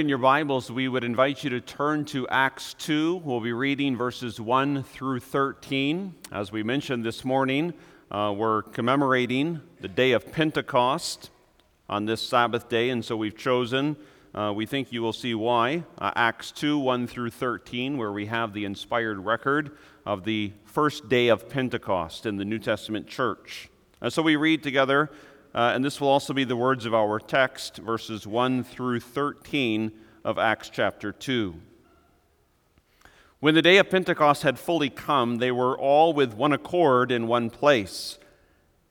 In your Bibles, we would invite you to turn to Acts 2. We'll be reading verses 1 through 13. As we mentioned this morning, uh, we're commemorating the day of Pentecost on this Sabbath day, and so we've chosen, uh, we think you will see why, uh, Acts 2 1 through 13, where we have the inspired record of the first day of Pentecost in the New Testament church. And so we read together uh, and this will also be the words of our text, verses 1 through 13 of Acts chapter 2. When the day of Pentecost had fully come, they were all with one accord in one place.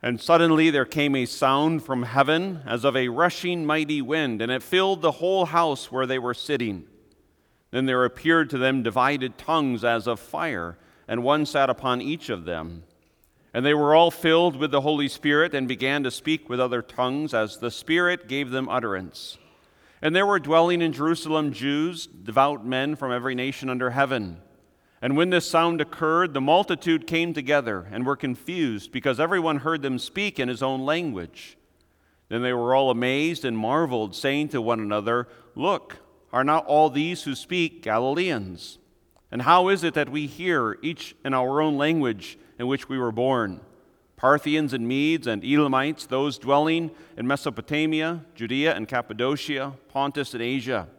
And suddenly there came a sound from heaven as of a rushing mighty wind, and it filled the whole house where they were sitting. Then there appeared to them divided tongues as of fire, and one sat upon each of them. And they were all filled with the Holy Spirit and began to speak with other tongues as the Spirit gave them utterance. And there were dwelling in Jerusalem Jews, devout men from every nation under heaven. And when this sound occurred, the multitude came together and were confused because everyone heard them speak in his own language. Then they were all amazed and marveled, saying to one another, Look, are not all these who speak Galileans? And how is it that we hear, each in our own language, in which we were born Parthians and Medes and Elamites, those dwelling in Mesopotamia, Judea and Cappadocia, Pontus and Asia,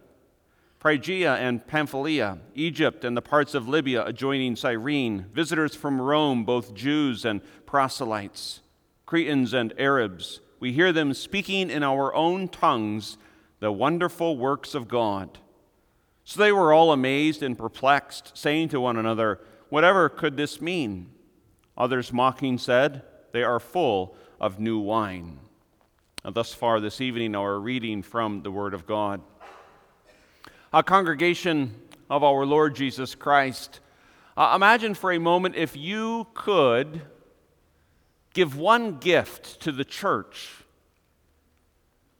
Phrygia and Pamphylia, Egypt and the parts of Libya adjoining Cyrene, visitors from Rome, both Jews and proselytes, Cretans and Arabs. We hear them speaking in our own tongues the wonderful works of God. So they were all amazed and perplexed, saying to one another, Whatever could this mean? Others mocking said, They are full of new wine. And thus far this evening, our reading from the Word of God. A congregation of our Lord Jesus Christ, uh, imagine for a moment if you could give one gift to the church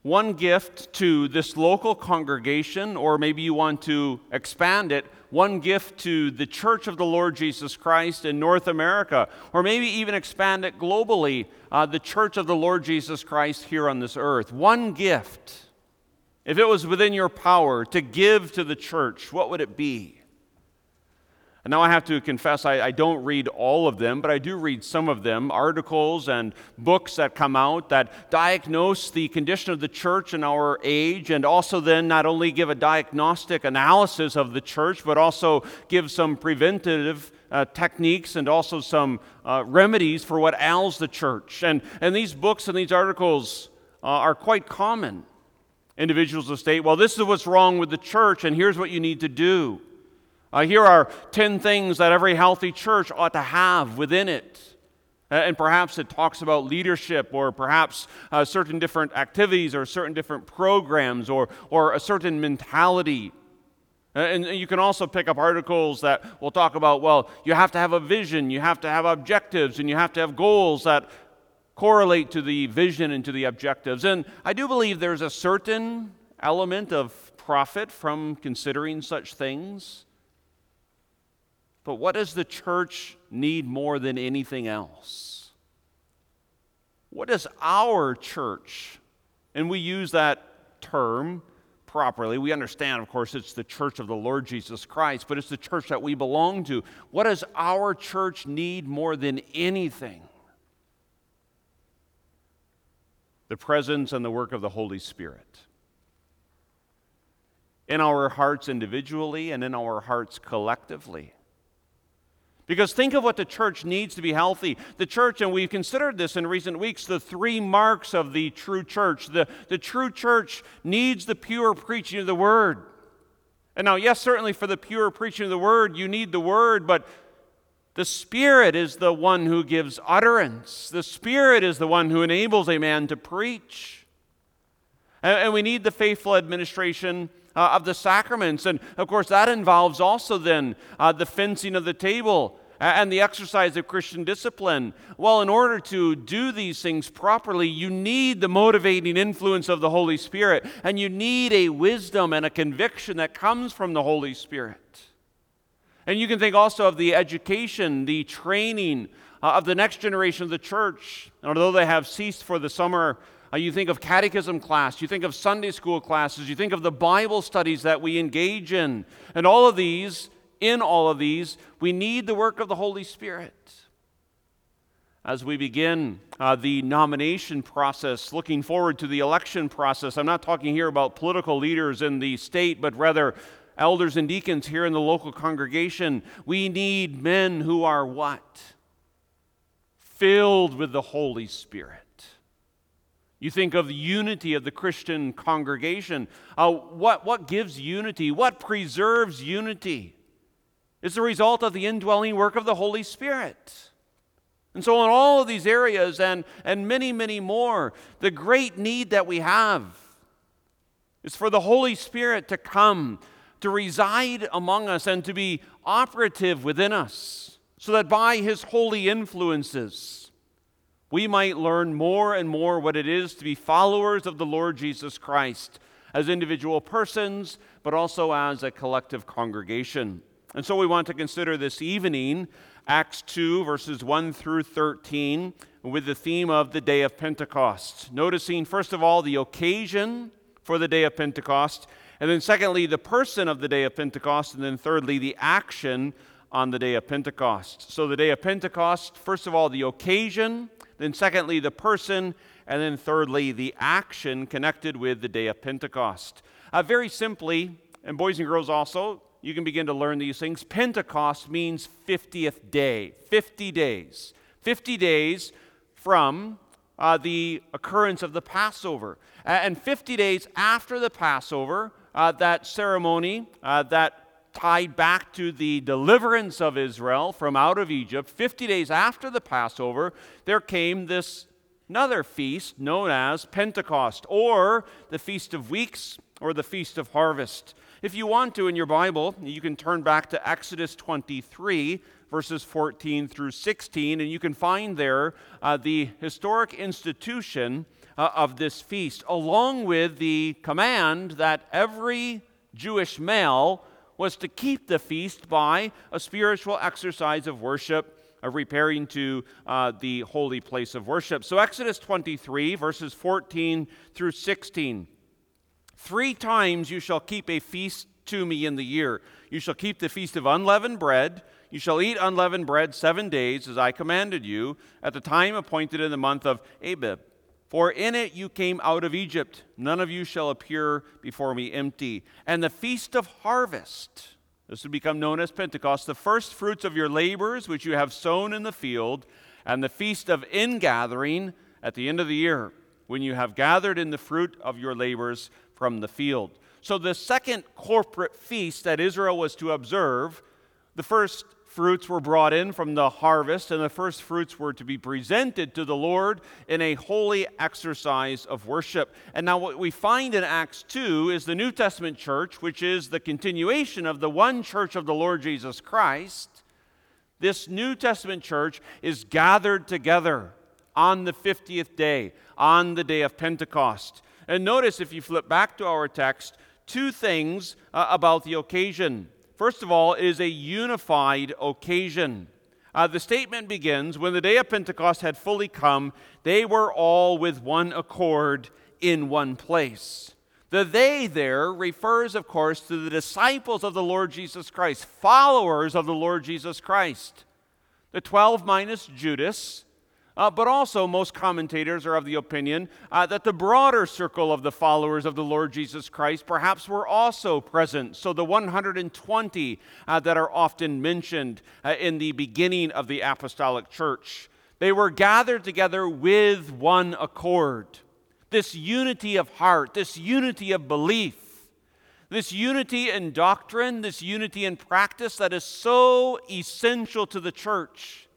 one gift to this local congregation, or maybe you want to expand it, one gift to the Church of the Lord Jesus Christ in North America, or maybe even expand it globally, uh, the Church of the Lord Jesus Christ here on this earth. One gift. If it was within your power to give to the church, what would it be? And now I have to confess, I, I, don't read all of them, but I do read some of them articles and books that come out that diagnose the condition of the church in our age, and also then not only give a diagnostic analysis of the church, but also give some preventative uh, techniques and also some uh, remedies for what ails the church. And, and these books and these articles uh, are quite common. Individuals will state, well, this is what's wrong with the church, and here's what you need to do. Uh, here are 10 things that every healthy church ought to have within it. Uh, and perhaps it talks about leadership, or perhaps uh, certain different activities, or certain different programs, or, or a certain mentality. Uh, and you can also pick up articles that will talk about, well, you have to have a vision, you have to have objectives, and you have to have goals that correlate to the vision and to the objectives. And I do believe there's a certain element of profit from considering such things. But what does the church need more than anything else? What does our church, and we use that term properly, we understand, of course, it's the church of the Lord Jesus Christ, but it's the church that we belong to. What does our church need more than anything? The presence and the work of the Holy Spirit. In our hearts individually and in our hearts collectively. Because think of what the church needs to be healthy. The church, and we've considered this in recent weeks, the three marks of the true church. The, the true church needs the pure preaching of the word. And now, yes, certainly for the pure preaching of the word, you need the word, but the Spirit is the one who gives utterance. The Spirit is the one who enables a man to preach. And, and we need the faithful administration uh, of the sacraments. And of course, that involves also then uh, the fencing of the table and the exercise of Christian discipline. Well, in order to do these things properly, you need the motivating influence of the Holy Spirit, and you need a wisdom and a conviction that comes from the Holy Spirit. And you can think also of the education, the training uh, of the next generation of the church. And although they have ceased for the summer Uh, you think of catechism class, you think of Sunday school classes, you think of the Bible studies that we engage in. And all of these, in all of these, we need the work of the Holy Spirit. As we begin uh, the nomination process, looking forward to the election process, I'm not talking here about political leaders in the state, but rather elders and deacons here in the local congregation. We need men who are what? Filled with the Holy Spirit. You think of the unity of the Christian congregation. Uh, what, what gives unity? What preserves unity? It's the result of the indwelling work of the Holy Spirit. And so, in all of these areas and, and many, many more, the great need that we have is for the Holy Spirit to come to reside among us and to be operative within us, so that by his holy influences, we might learn more and more what it is to be followers of the Lord Jesus Christ as individual persons, but also as a collective congregation. And so we want to consider this evening Acts 2, verses 1 through 13, with the theme of the day of Pentecost. Noticing, first of all, the occasion for the day of Pentecost, and then, secondly, the person of the day of Pentecost. And then, thirdly, the action on the day of Pentecost. So, the day of Pentecost, first of all, the occasion. Then, secondly, the person. And then, thirdly, the action connected with the day of Pentecost. Uh, very simply, and boys and girls also, you can begin to learn these things. Pentecost means 50th day, 50 days. 50 days from uh, the occurrence of the Passover. And 50 days after the Passover, uh, that ceremony uh, that tied back to the deliverance of Israel from out of Egypt, 50 days after the Passover, there came this another feast known as Pentecost, or the Feast of Weeks, or the Feast of Harvest. If you want to in your Bible, you can turn back to Exodus 23, verses 14 through 16, and you can find there uh, the historic institution uh, of this feast, along with the command that every Jewish male was to keep the feast by a spiritual exercise of worship, of repairing to uh, the holy place of worship. So, Exodus 23, verses 14 through 16. Three times you shall keep a feast to me in the year. You shall keep the feast of unleavened bread. You shall eat unleavened bread seven days, as I commanded you, at the time appointed in the month of Abib. For in it you came out of Egypt. None of you shall appear before me empty. And the feast of harvest, this would become known as Pentecost, the first fruits of your labors which you have sown in the field, and the feast of ingathering at the end of the year, when you have gathered in the fruit of your labors from the field. So, the second corporate feast that Israel was to observe, the first fruits were brought in from the harvest, and the first fruits were to be presented to the Lord in a holy exercise of worship. And now, what we find in Acts 2 is the New Testament church, which is the continuation of the one church of the Lord Jesus Christ. This New Testament church is gathered together on the 50th day, on the day of Pentecost. And notice, if you flip back to our text, two things uh, about the occasion. First of all, it is a unified occasion. Uh, the statement begins When the day of Pentecost had fully come, they were all with one accord in one place. The they there refers, of course, to the disciples of the Lord Jesus Christ, followers of the Lord Jesus Christ. The 12 minus Judas, uh, but also, most commentators are of the opinion uh, that the broader circle of the followers of the Lord Jesus Christ perhaps were also present. So, the 120 uh, that are often mentioned uh, in the beginning of the apostolic church, they were gathered together with one accord. This unity of heart, this unity of belief, this unity in doctrine, this unity in practice that is so essential to the church.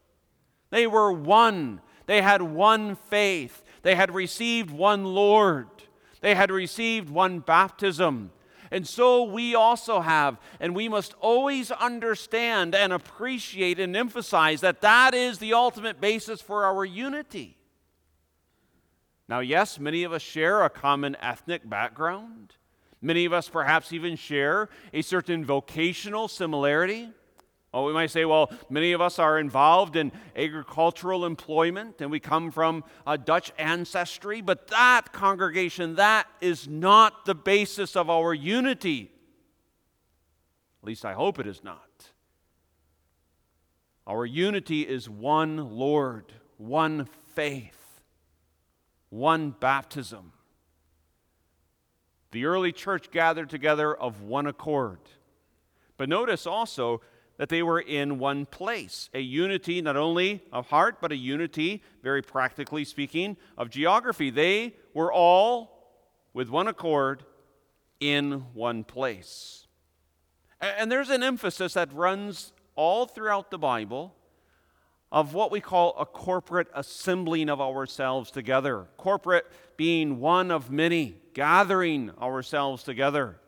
They were one. They had one faith. They had received one Lord. They had received one baptism. And so we also have, and we must always understand and appreciate and emphasize that that is the ultimate basis for our unity. Now, yes, many of us share a common ethnic background. Many of us perhaps even share a certain vocational similarity. Oh, we might say, well, many of us are involved in agricultural employment and we come from a Dutch ancestry, but that congregation, that is not the basis of our unity. At least I hope it is not. Our unity is one Lord, one faith, one baptism. The early church gathered together of one accord. But notice also that they were in one place. A unity not only of heart, but a unity, very practically speaking, of geography. They were all, with one accord, in one place. And there's an emphasis that runs all throughout the Bible of what we call a corporate assembling of ourselves together. Corporate being one of many, gathering ourselves together.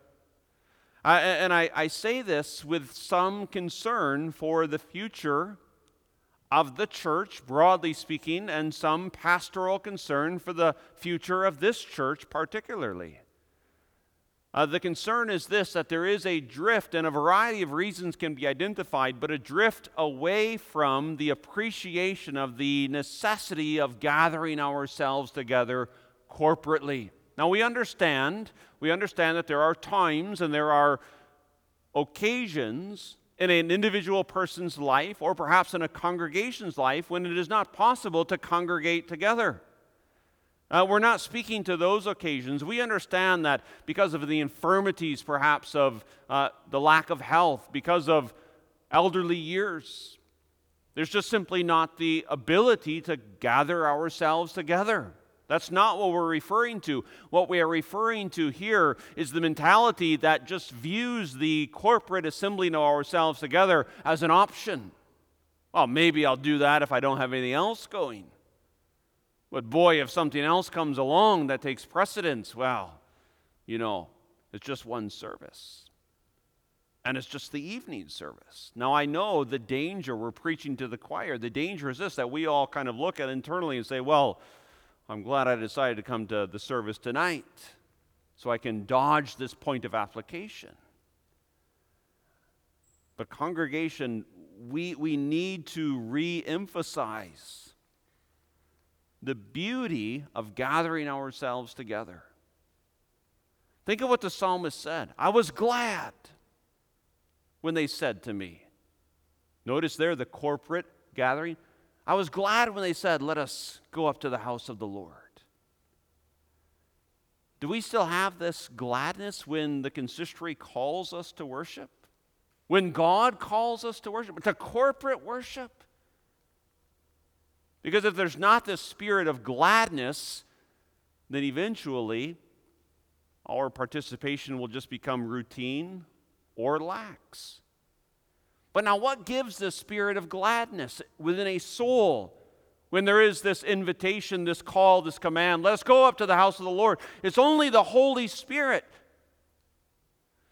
I, and I, I say this with some concern for the future of the church, broadly speaking, and some pastoral concern for the future of this church, particularly. Uh, the concern is this that there is a drift, and a variety of reasons can be identified, but a drift away from the appreciation of the necessity of gathering ourselves together corporately. Now, we understand, we understand that there are times and there are occasions in an individual person's life or perhaps in a congregation's life when it is not possible to congregate together. Uh, we're not speaking to those occasions. We understand that because of the infirmities, perhaps, of uh, the lack of health, because of elderly years, there's just simply not the ability to gather ourselves together. That's not what we're referring to. What we are referring to here is the mentality that just views the corporate assembling of ourselves together as an option. Well, maybe I'll do that if I don't have anything else going. But boy, if something else comes along that takes precedence, well, you know, it's just one service. And it's just the evening service. Now, I know the danger we're preaching to the choir. The danger is this that we all kind of look at internally and say, well, I'm glad I decided to come to the service tonight so I can dodge this point of application. But, congregation, we, we need to re emphasize the beauty of gathering ourselves together. Think of what the psalmist said I was glad when they said to me. Notice there the corporate gathering. I was glad when they said, Let us go up to the house of the Lord. Do we still have this gladness when the consistory calls us to worship? When God calls us to worship, to corporate worship? Because if there's not this spirit of gladness, then eventually our participation will just become routine or lax. But now, what gives the spirit of gladness within a soul when there is this invitation, this call, this command? Let us go up to the house of the Lord. It's only the Holy Spirit.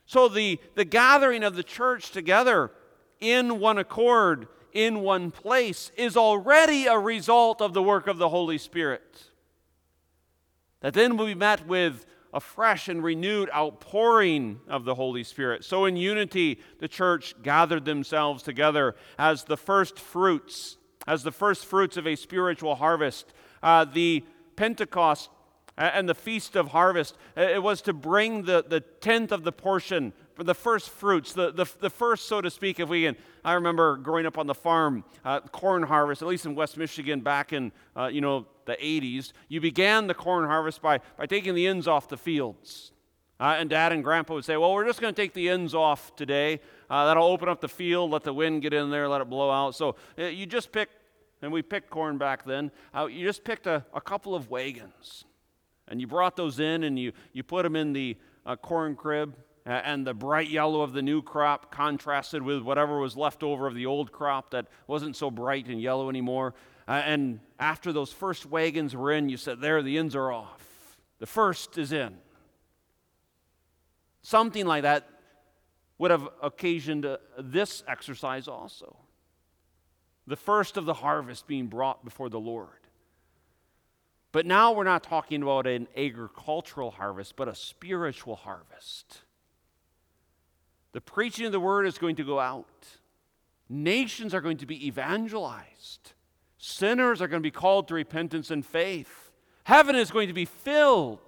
So, the, the gathering of the church together in one accord, in one place, is already a result of the work of the Holy Spirit. That then will be met with a fresh and renewed outpouring of the Holy Spirit. So, in unity, the church gathered themselves together as the first fruits, as the first fruits of a spiritual harvest. Uh, the Pentecost and the Feast of Harvest, uh, it was to bring the, the tenth of the portion the first fruits, the, the, the first, so to speak, if we can. I remember growing up on the farm, uh, corn harvest, at least in West Michigan back in, uh, you know, the 80s. You began the corn harvest by, by taking the ends off the fields. Uh, and dad and grandpa would say, well, we're just going to take the ends off today. Uh, that'll open up the field, let the wind get in there, let it blow out. So uh, you just pick, and we picked corn back then, uh, you just picked a, a couple of wagons. And you brought those in and you, you put them in the corn crib and the bright yellow of the new crop contrasted with whatever was left over of the old crop that wasn't so bright and yellow anymore. Uh, and after those first wagons were in, you said, There, the ends are off. The first is in. Something like that would have occasioned uh, this exercise also. The first of the harvest being brought before the Lord. But now we're not talking about an agricultural harvest, but a spiritual harvest. The preaching of the word is going to go out. Nations are going to be evangelized. Sinners are going to be called to repentance and faith. Heaven is going to be filled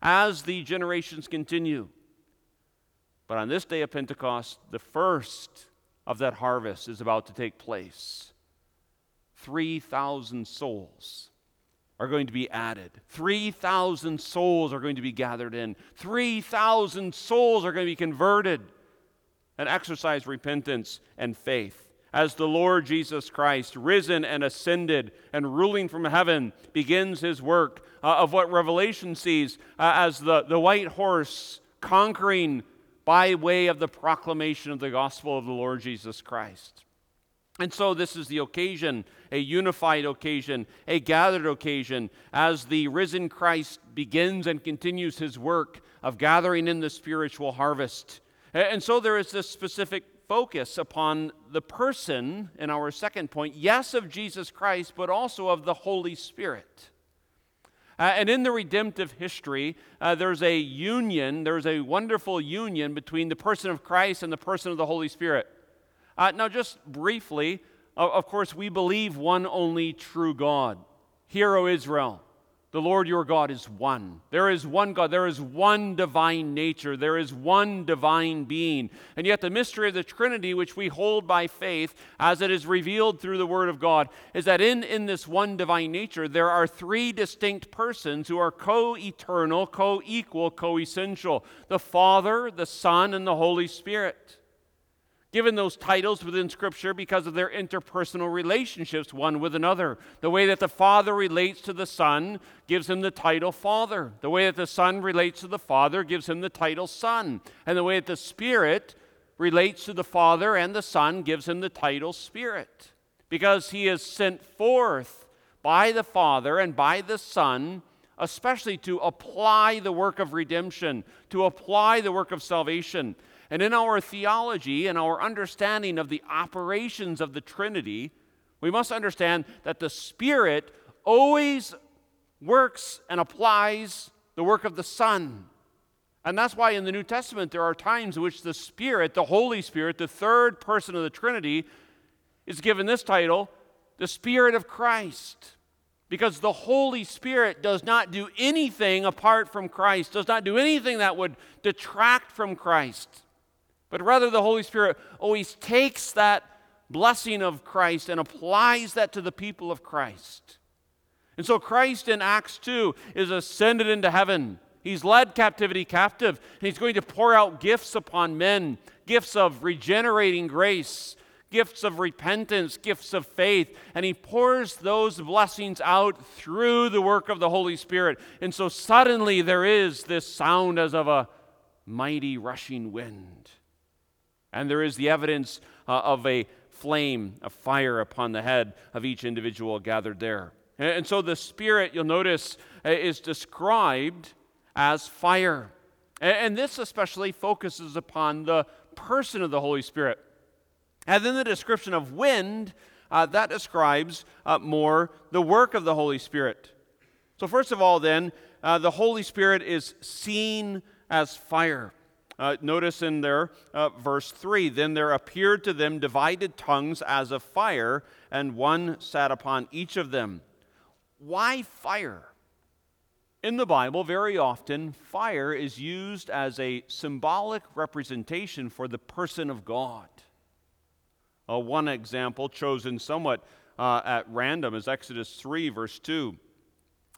as the generations continue. But on this day of Pentecost, the first of that harvest is about to take place. 3,000 souls are going to be added. 3,000 souls are going to be gathered in. 3,000 souls are going to be converted and exercise repentance and faith. As the Lord Jesus Christ, risen and ascended and ruling from heaven, begins his work uh, of what Revelation sees uh, as the, the white horse conquering by way of the proclamation of the gospel of the Lord Jesus Christ. And so, this is the occasion, a unified occasion, a gathered occasion, as the risen Christ begins and continues his work of gathering in the spiritual harvest. And so, there is this specific focus upon the person in our second point yes, of Jesus Christ, but also of the Holy Spirit. Uh, and in the redemptive history, uh, there's a union, there's a wonderful union between the person of Christ and the person of the Holy Spirit. Uh, now, just briefly, of, course, we believe one only true God. Hear, O Israel, the Lord your God is one. There is one God. There is one divine nature. There is one divine being. And yet, the mystery of the Trinity, which we hold by faith as it is revealed through the Word of God, is that in, in this one divine nature, there are three distinct persons who are co eternal, co equal, co essential the Father, the Son, and the Holy Spirit given those titles within Scripture because of their interpersonal relationships one with another. The way that the Father relates to the Son gives him the title Father. The way that the Son relates to the Father gives him the title Son. And the way that the Spirit relates to the Father and the Son gives him the title Spirit. Because he is sent forth by the Father and by the Son especially to apply the work of redemption, to apply the work of salvation. And in our theology and our understanding of the operations of the Trinity, we must understand that the Spirit always works and applies the work of the Son. And that's why in the New Testament there are times in which the Spirit, the Holy Spirit, the third person of the Trinity, is given this title, the Spirit of Christ. Because the Holy Spirit does not do anything apart from Christ, does not do anything that would detract from Christ. But rather, the Holy Spirit always takes that blessing of Christ and applies that to the people of Christ. And so, Christ in Acts 2 is ascended into heaven. He's led captivity captive, and he's going to pour out gifts upon men gifts of regenerating grace, gifts of repentance, gifts of faith, and he pours those blessings out through the work of the Holy Spirit. And so suddenly there is this sound as of a mighty rushing wind. And there is the evidence uh, of a flame, a fire upon the head of each individual gathered there. And, and so the Spirit, you'll notice, uh, is described as fire. And, and this especially focuses upon the person of the Holy Spirit. And then the description of wind, uh, that describes uh, more the work of the Holy Spirit. So, first of all, then, uh, the Holy Spirit is seen as fire. Uh, notice in there, uh, verse 3 Then there appeared to them divided tongues as of fire, and one sat upon each of them. Why fire? In the Bible, very often, fire is used as a symbolic representation for the person of God. Uh, one example, chosen somewhat uh, at random, is Exodus 3, verse 2.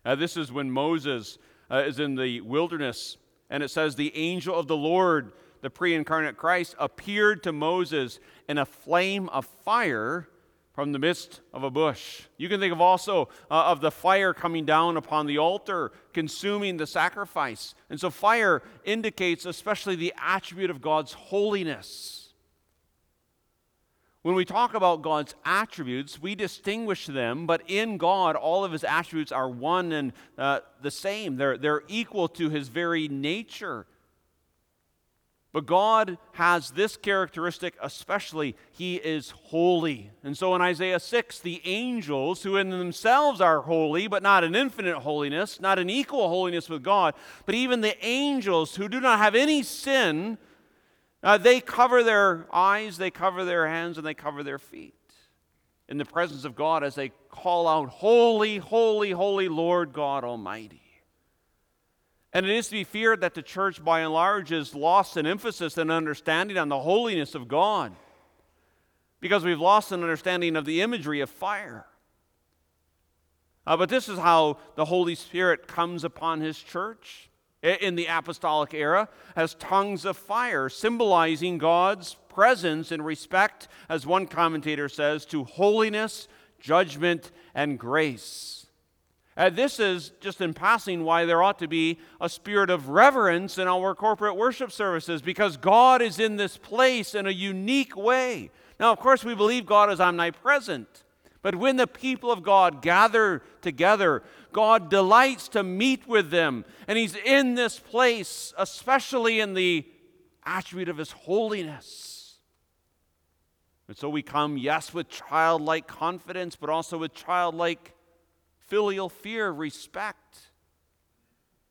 Uh, this is when Moses uh, is in the wilderness and it says, The angel of the Lord, the pre incarnate Christ, appeared to Moses in a flame of fire from the midst of a bush. You can think of also uh, of the fire coming down upon the altar, consuming the sacrifice. And so fire indicates especially the attribute of God's holiness. When we talk about God's attributes, we distinguish them, but in God, all of his attributes are one and uh, the same. They're, they're equal to his very nature. But God has this characteristic, especially, He is holy. And so in Isaiah 6, the angels, who in themselves are holy, but not an infinite holiness, not an equal holiness with God, but even the angels who do not have any sin, Uh, they cover their eyes, they cover their hands, and they cover their feet in the presence of God as they call out, Holy, holy, holy Lord God Almighty. And it is to be feared that the church, by and large, is lost in emphasis and understanding on the holiness of God because we've lost an understanding of the imagery of fire. Uh, but this is how the Holy Spirit comes upon His church in the apostolic era as tongues of fire, symbolizing God's presence in respect, as one commentator says, to holiness, judgment, and grace. And this is, just in passing, why there ought to be a spirit of reverence in our corporate worship services, because God is in this place in a unique way. Now, of course, we believe God is omnipresent, but when the people of God gather together, God delights to meet with them, and He's in this place, especially in the attribute of His holiness. And so we come, yes, with childlike confidence, but also with childlike filial fear, respect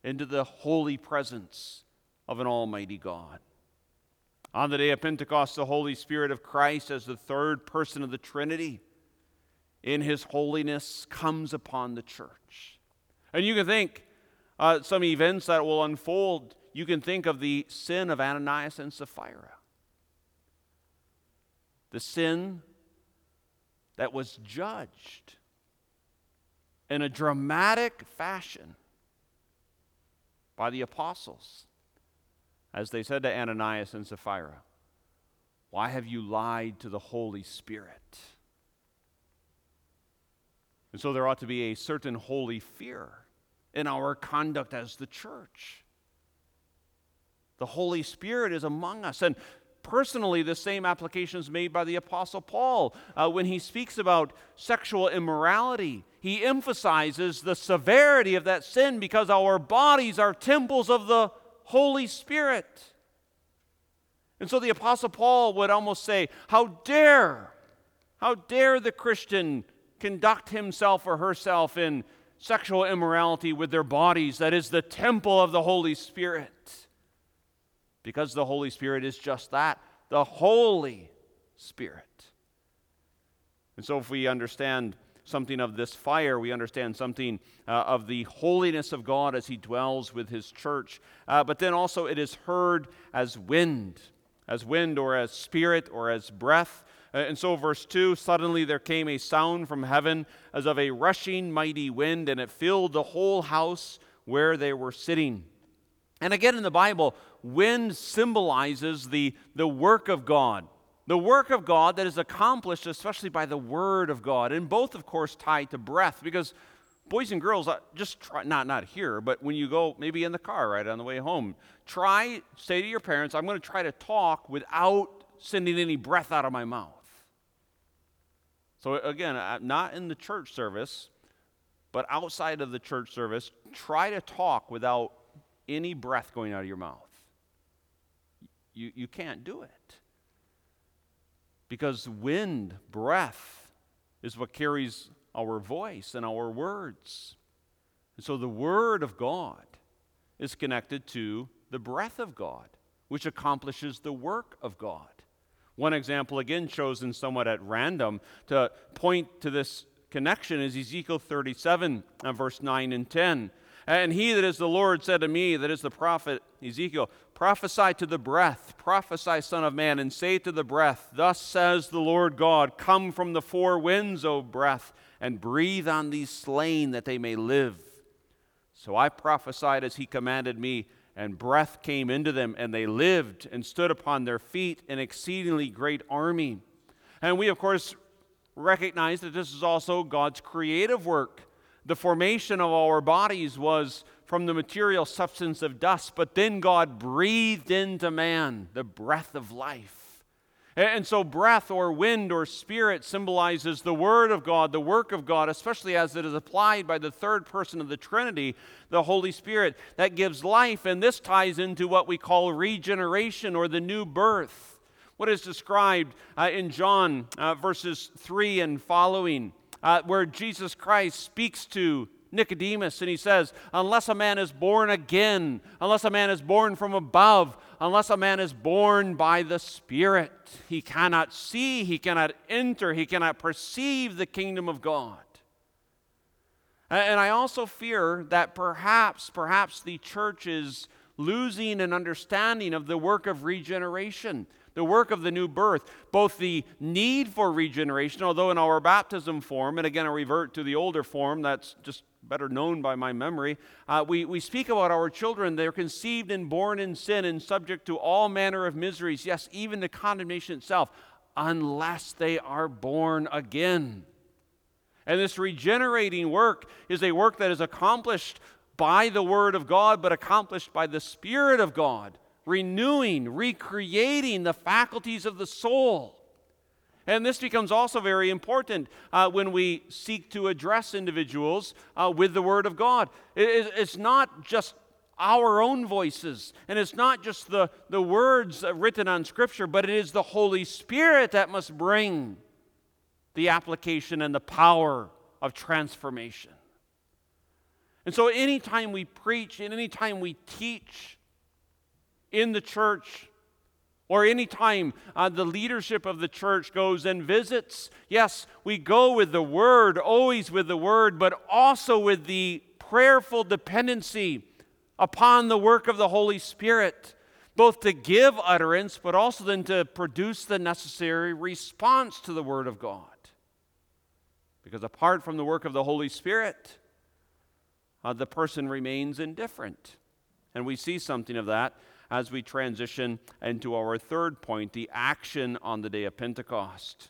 into the holy presence of an almighty God. On the day of Pentecost, the Holy Spirit of Christ, as the third person of the Trinity, in his holiness, comes upon the church. And you can think uh, some events that will unfold. You can think of the sin of Ananias and Sapphira. The sin that was judged in a dramatic fashion by the apostles as they said to Ananias and Sapphira, Why have you lied to the Holy Spirit? And so there ought to be a certain holy fear in our conduct as the church. The Holy Spirit is among us. And personally, the same application is made by the Apostle Paul uh, when he speaks about sexual immorality. He emphasizes the severity of that sin because our bodies are temples of the Holy Spirit. And so the Apostle Paul would almost say, How dare, how dare the Christian conduct himself or herself in sexual immorality with their bodies that is the temple of the Holy Spirit? Because the Holy Spirit is just that the Holy Spirit. And so, if we understand something of this fire, we understand something uh, of the holiness of God as He dwells with His church. Uh, but then also, it is heard as wind, as wind or as spirit or as breath. Uh, and so, verse 2 suddenly there came a sound from heaven as of a rushing mighty wind, and it filled the whole house where they were sitting. And again in the Bible, wind symbolizes the, the work of God. The work of God that is accomplished especially by the Word of God. And both, of course, tied to breath because boys and girls, uh, just try, not, not here, but when you go maybe in the car right on the way home, try, say to your parents, I'm going to try to talk without sending any breath out of my mouth. So, again, not in the church service, but outside of the church service, try to talk without any breath going out of your mouth. You, you can't do it. Because wind, breath, is what carries our voice and our words. And so the Word of God is connected to the breath of God, which accomplishes the work of God. One example, again, chosen somewhat at random to point to this connection is Ezekiel 37, uh, verse 9 and 10. And he that is the Lord said to me, that is the prophet Ezekiel, prophesy to the breath, prophesy, Son of Man, and say to the breath, Thus says the Lord God, Come from the four winds, O breath, and breathe on these slain that they may live. So I prophesied as he commanded me, and breath came into them, and they lived and stood upon their feet, an exceedingly great army. And we, of course, recognize that this is also God's creative work. The formation of our bodies was from the material substance of dust, but then God breathed into man the breath of life. And so, breath or wind or spirit symbolizes the Word of God, the work of God, especially as it is applied by the third person of the Trinity, the Holy Spirit, that gives life. And this ties into what we call regeneration or the new birth. What is described uh, in John uh, verses 3 and following uh, where Jesus Christ speaks to Nicodemus and he says, Unless a man is born again, unless a man is born from above, unless a man is born by the Spirit, he cannot see, he cannot enter, he cannot perceive the kingdom of God. And I also fear that perhaps, perhaps the church is losing an understanding of the work of regeneration the work of the new birth, both the need for regeneration, although in our baptism form, and again I revert to the older form that's just better known by my memory, uh, we, we speak about our children. They're conceived and born in sin and subject to all manner of miseries, yes, even the condemnation itself, unless they are born again. And this regenerating work is a work that is accomplished by the Word of God, but accomplished by the Spirit of God renewing, recreating the faculties of the soul. And this becomes also very important uh, when we seek to address individuals uh, with the Word of God. It, it's not just our own voices, and it's not just the, the words written on Scripture, but it is the Holy Spirit that must bring the application and the power of transformation. And so, anytime we preach and anytime we teach, in the church or anytime uh, the leadership of the church goes and visits. Yes, we go with the word, always with the word, but also with the prayerful dependency upon the work of the Holy Spirit, both to give utterance, but also then to produce the necessary response to the word of God. Because apart from the work of the Holy Spirit, uh, the person remains indifferent. And we see something of that as we transition into our third point the action on the day of Pentecost.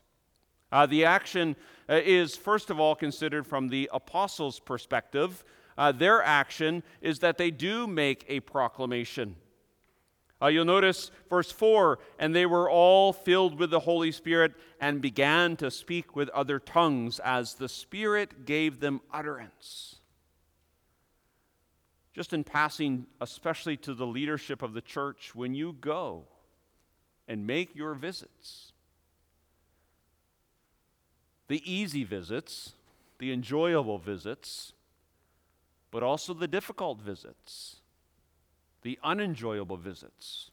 Uh, the action uh, is, first of all, considered from the apostles' perspective. Uh, their action is that they do make a proclamation. Uh, you'll notice verse 4 and they were all filled with the Holy Spirit and began to speak with other tongues as the Spirit gave them utterance. Just in passing, especially to the leadership of the church, when you go and make your visits, the easy visits, the enjoyable visits, but also the difficult visits, the unenjoyable visits.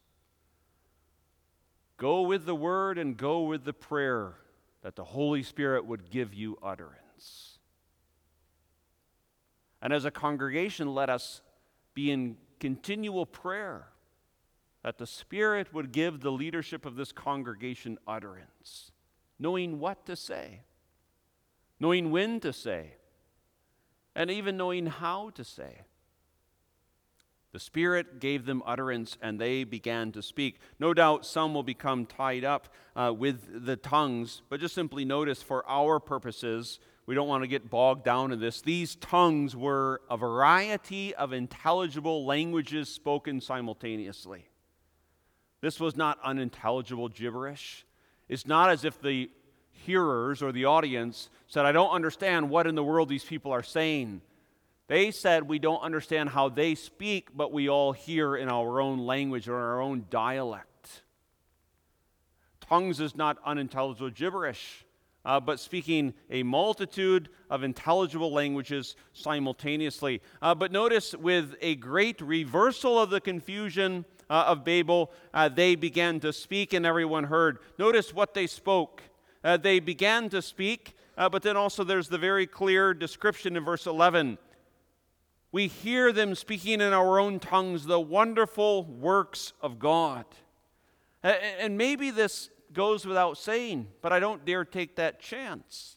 Go with the word and go with the prayer that the Holy Spirit would give you utterance. And as a congregation, let us be in continual prayer that the Spirit would give the leadership of this congregation utterance, knowing what to say, knowing when to say, and even knowing how to say. The Spirit gave them utterance and they began to speak. No doubt some will become tied up uh, with the tongues, but just simply notice for our purposes, we don't want to get bogged down in this. These tongues were a variety of intelligible languages spoken simultaneously. This was not unintelligible gibberish. It's not as if the hearers or the audience said, I don't understand what in the world these people are saying. They said, We don't understand how they speak, but we all hear in our own language or our own dialect. Tongues is not unintelligible gibberish uh, but speaking a multitude of intelligible languages simultaneously. Uh, but notice, with a great reversal of the confusion uh, of Babel, uh, they began to speak and everyone heard. Notice what they spoke. Uh, they began to speak, uh, but then also there's the very clear description in verse 11. We hear them speaking in our own tongues the wonderful works of God. And maybe this goes without saying, but I don't dare take that chance.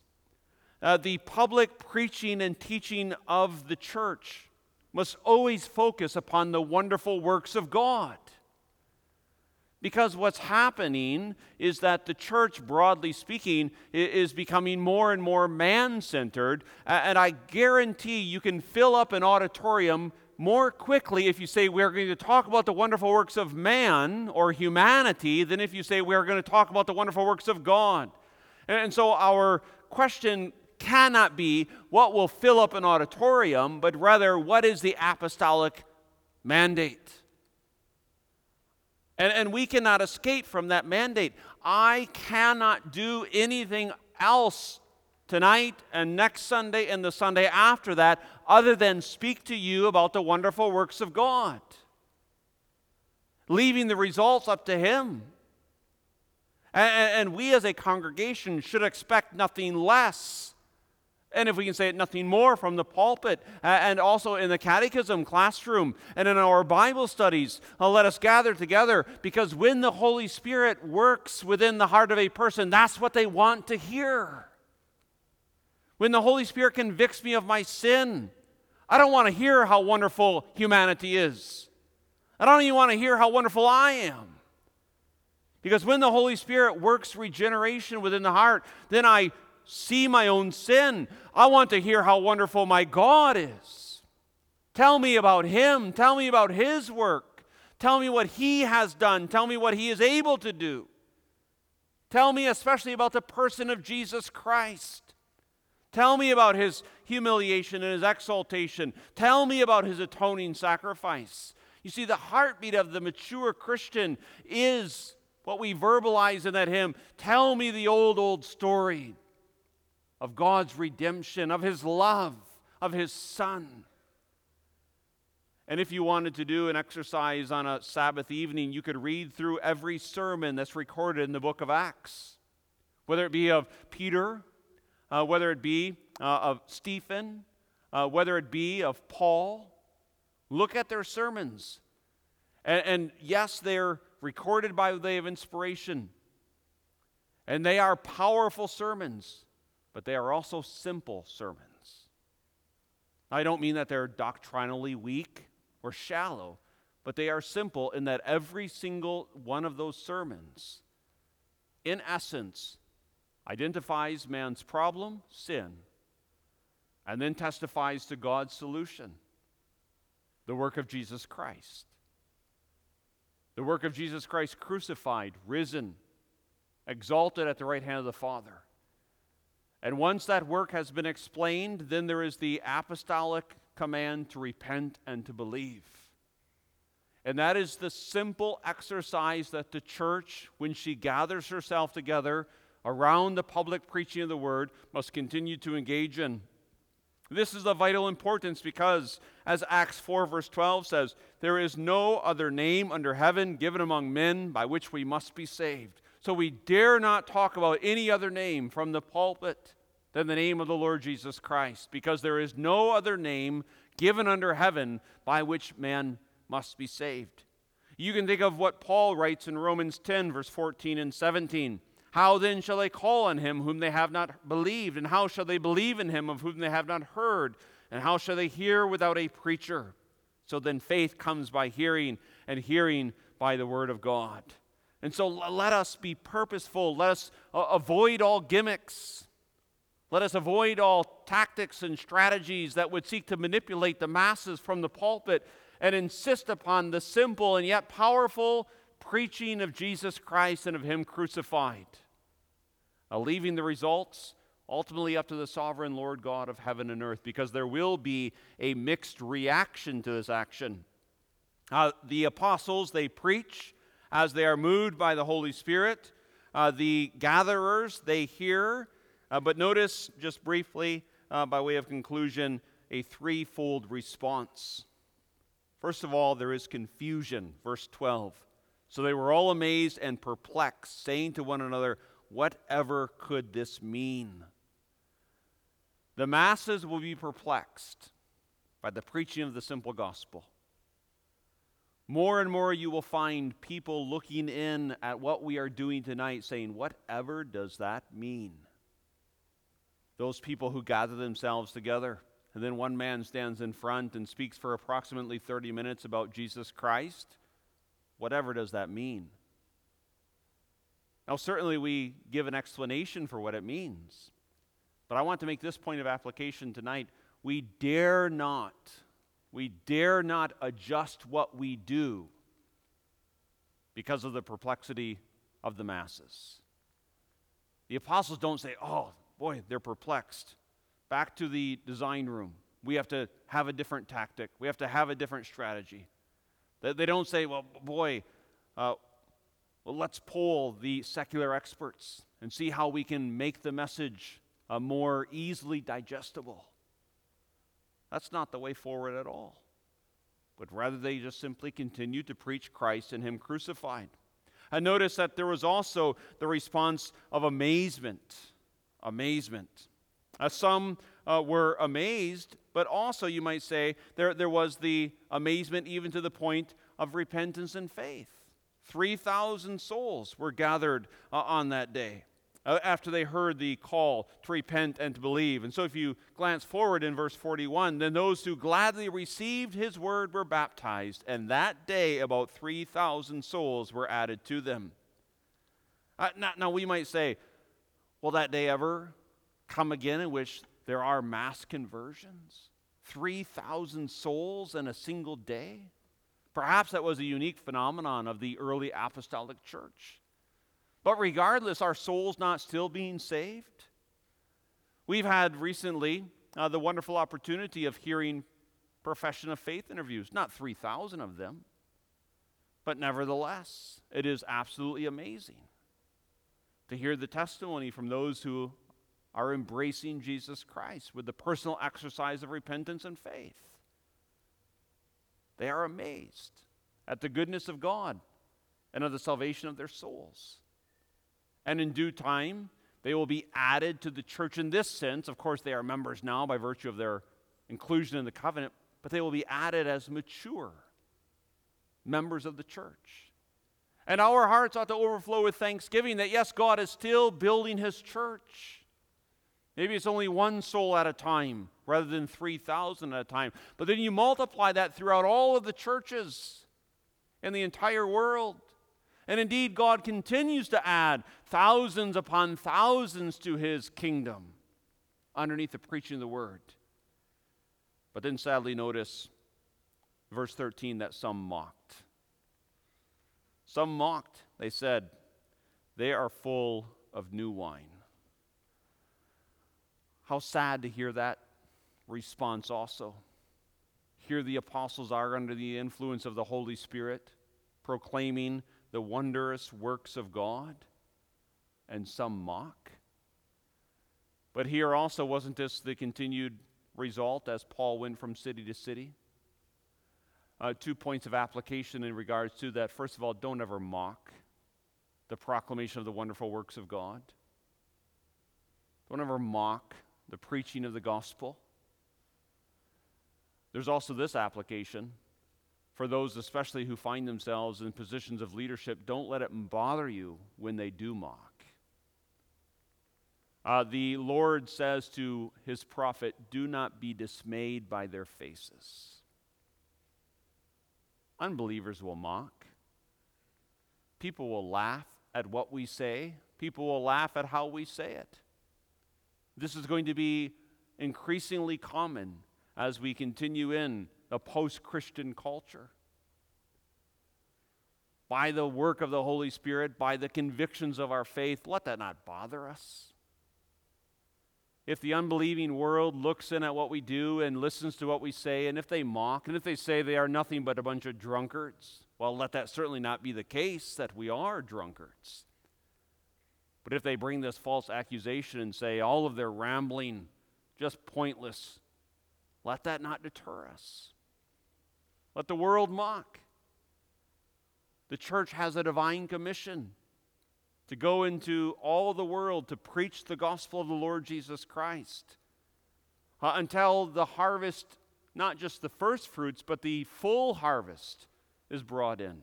Uh, the public preaching and teaching of the church must always focus upon the wonderful works of God. Because what's happening is that the church, broadly speaking, is becoming more and more man centered. And I guarantee you can fill up an auditorium more quickly if you say we're going to talk about the wonderful works of man or humanity than if you say we're going to talk about the wonderful works of God. And so our question cannot be what will fill up an auditorium, but rather what is the apostolic mandate? And, and we cannot escape from that mandate. I cannot do anything else tonight and next Sunday and the Sunday after that other than speak to you about the wonderful works of God. leaving the results up to Him. And, we as a congregation should expect nothing less. And if we can say it, nothing more from the pulpit and also in the catechism classroom and in our Bible studies. Uh, let us gather together because when the Holy Spirit works within the heart of a person, that's what they want to hear. When the Holy Spirit convicts me of my sin, I don't want to hear how wonderful humanity is. I don't even want to hear how wonderful I am. Because when the Holy Spirit works regeneration within the heart, then I see my own sin. I want to hear how wonderful my God is. Tell me about Him. Tell me about His work. Tell me what He has done. Tell me what He is able to do. Tell me especially about the person of Jesus Christ. Tell me about His humiliation and His exaltation. Tell me about His atoning sacrifice. You see, the heartbeat of the mature Christian is what we verbalize in that hymn. Tell me the old, old story of God's redemption, of His love, of His Son. And if you wanted to do an exercise on a Sabbath evening, you could read through every sermon that's recorded in the book of Acts, whether it be of Peter, uh, whether it be uh, of Stephen, uh, whether it be of Paul. Look at their sermons. And, and yes, they're recorded by way of inspiration. And they are powerful sermons, but they are also simple sermons. I don't mean that they're doctrinally weak or shallow, but they are simple in that every single one of those sermons, in essence, identifies man's problem, sin, and then testifies to God's solution, the work of Jesus Christ. The work of Jesus Christ crucified, risen, exalted at the right hand of the Father. And once that work has been explained, then there is the apostolic command to repent and to believe. And that is the simple exercise that the church, when she gathers herself together around the public preaching of the word, must continue to engage in. This is of vital importance because, as Acts 4, verse 12 says, there is no other name under heaven given among men by which we must be saved. So we dare not talk about any other name from the pulpit than the name of the Lord Jesus Christ, because there is no other name given under heaven by which man must be saved. You can think of what Paul writes in Romans 10, verse 14 and 17. How then shall they call on him whom they have not believed? And how shall they believe in him of whom they have not heard? And how shall they hear without a preacher? So then faith comes by hearing, and hearing by the word of God. And so let us be purposeful. Let us uh, avoid all gimmicks. Let us avoid all tactics and strategies that would seek to manipulate the masses from the pulpit and insist upon the simple and yet powerful preaching of Jesus Christ and of Him crucified, uh, leaving the results ultimately up to the sovereign Lord God of heaven and earth, because there will be a mixed reaction to this action. Uh, the apostles, they preach as they are moved by the Holy Spirit. Uh, the gatherers, they hear. Uh, but notice, just briefly, uh, by way of conclusion, a threefold response. First of all, there is confusion, verse 12. So they were all amazed and perplexed, saying to one another, Whatever could this mean? The masses will be perplexed by the preaching of the simple gospel. More and more, you will find people looking in at what we are doing tonight saying, Whatever does that mean? Those people who gather themselves together, and then one man stands in front and speaks for approximately 30 minutes about Jesus Christ Whatever does that mean? Now, certainly we give an explanation for what it means. But I want to make this point of application tonight. We dare not, we dare not adjust what we do because of the perplexity of the masses. The apostles don't say, oh, boy, they're perplexed. Back to the design room. We have to have a different tactic, we have to have a different strategy. They don't say, well, boy, uh, well, let's poll the secular experts and see how we can make the message uh, more easily digestible. That's not the way forward at all. but rather they just simply continue to preach Christ and Him crucified. And notice that there was also the response of amazement. Amazement. Uh, some uh, were amazed, but also, you might say, there, there was the amazement even to the point of repentance and faith. 3,000 souls were gathered uh, on that day uh, after they heard the call to repent and to believe. And so, if you glance forward in verse 41, then those who gladly received his word were baptized, and that day about 3,000 souls were added to them. Uh, now, now, we might say, will that day ever come again in which there are mass conversions? 3,000 souls in a single day? Perhaps that was a unique phenomenon of the early apostolic church. But regardless, are souls not still being saved? We've had recently uh, the wonderful opportunity of hearing profession of faith interviews, not 3,000 of them, but nevertheless, it is absolutely amazing to hear the testimony from those who are embracing Jesus Christ with the personal exercise of repentance and faith. They are amazed at the goodness of God and of the salvation of their souls. And in due time, they will be added to the church in this sense. Of course, they are members now by virtue of their inclusion in the covenant, but they will be added as mature members of the church. And our hearts ought to overflow with thanksgiving that, yes, God is still building his church. Maybe it's only one soul at a time rather than 3,000 at a time. But then you multiply that throughout all of the churches in the entire world. And indeed, God continues to add thousands upon thousands to his kingdom underneath the preaching of the word. But then sadly, notice verse 13 that some mocked. Some mocked. They said, They are full of new wine. How sad to hear that response also. Here the apostles are under the influence of the Holy Spirit, proclaiming the wondrous works of God, and some mock. But here also, wasn't this the continued result as Paul went from city to city? Uh, two points of application in regards to that. First of all, don't ever mock the proclamation of the wonderful works of God. Don't ever mock the preaching of the gospel. There's also this application for those, especially who find themselves in positions of leadership, don't let it bother you when they do mock. Uh, the Lord says to his prophet, Do not be dismayed by their faces. Unbelievers will mock. People will laugh at what we say, people will laugh at how we say it. This is going to be increasingly common as we continue in the post Christian culture. By the work of the Holy Spirit, by the convictions of our faith, let that not bother us. If the unbelieving world looks in at what we do and listens to what we say, and if they mock, and if they say they are nothing but a bunch of drunkards, well, let that certainly not be the case that we are drunkards. But if they bring this false accusation and say all of their rambling just pointless, let that not deter us. Let the world mock. The church has a divine commission to go into all the world to preach the gospel of the Lord Jesus Christ uh, until the harvest, not just the first fruits, but the full harvest is brought in.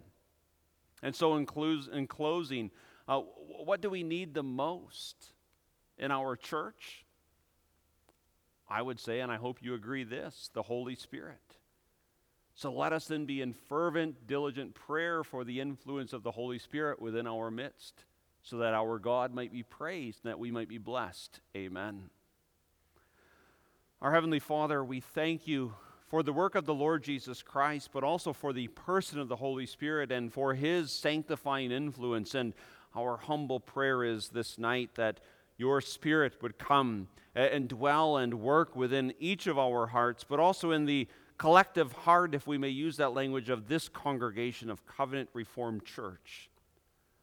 And so, in, in closing, uh, what do we need the most in our church? I would say, and I hope you agree this the Holy Spirit. So let us then be in fervent, diligent prayer for the influence of the Holy Spirit within our midst, so that our God might be praised and that we might be blessed. Amen. Our Heavenly Father, we thank you for the work of the Lord Jesus Christ, but also for the person of the Holy Spirit and for his sanctifying influence. And our humble prayer is this night that your Spirit would come and dwell and work within each of our hearts, but also in the collective heart, if we may use that language, of this congregation of Covenant Reformed Church,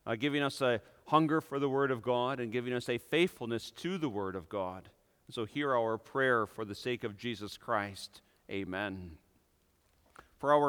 uh, giving us a hunger for the Word of God and giving us a faithfulness to the Word of God. So, hear our prayer for the sake of Jesus Christ. Amen. For our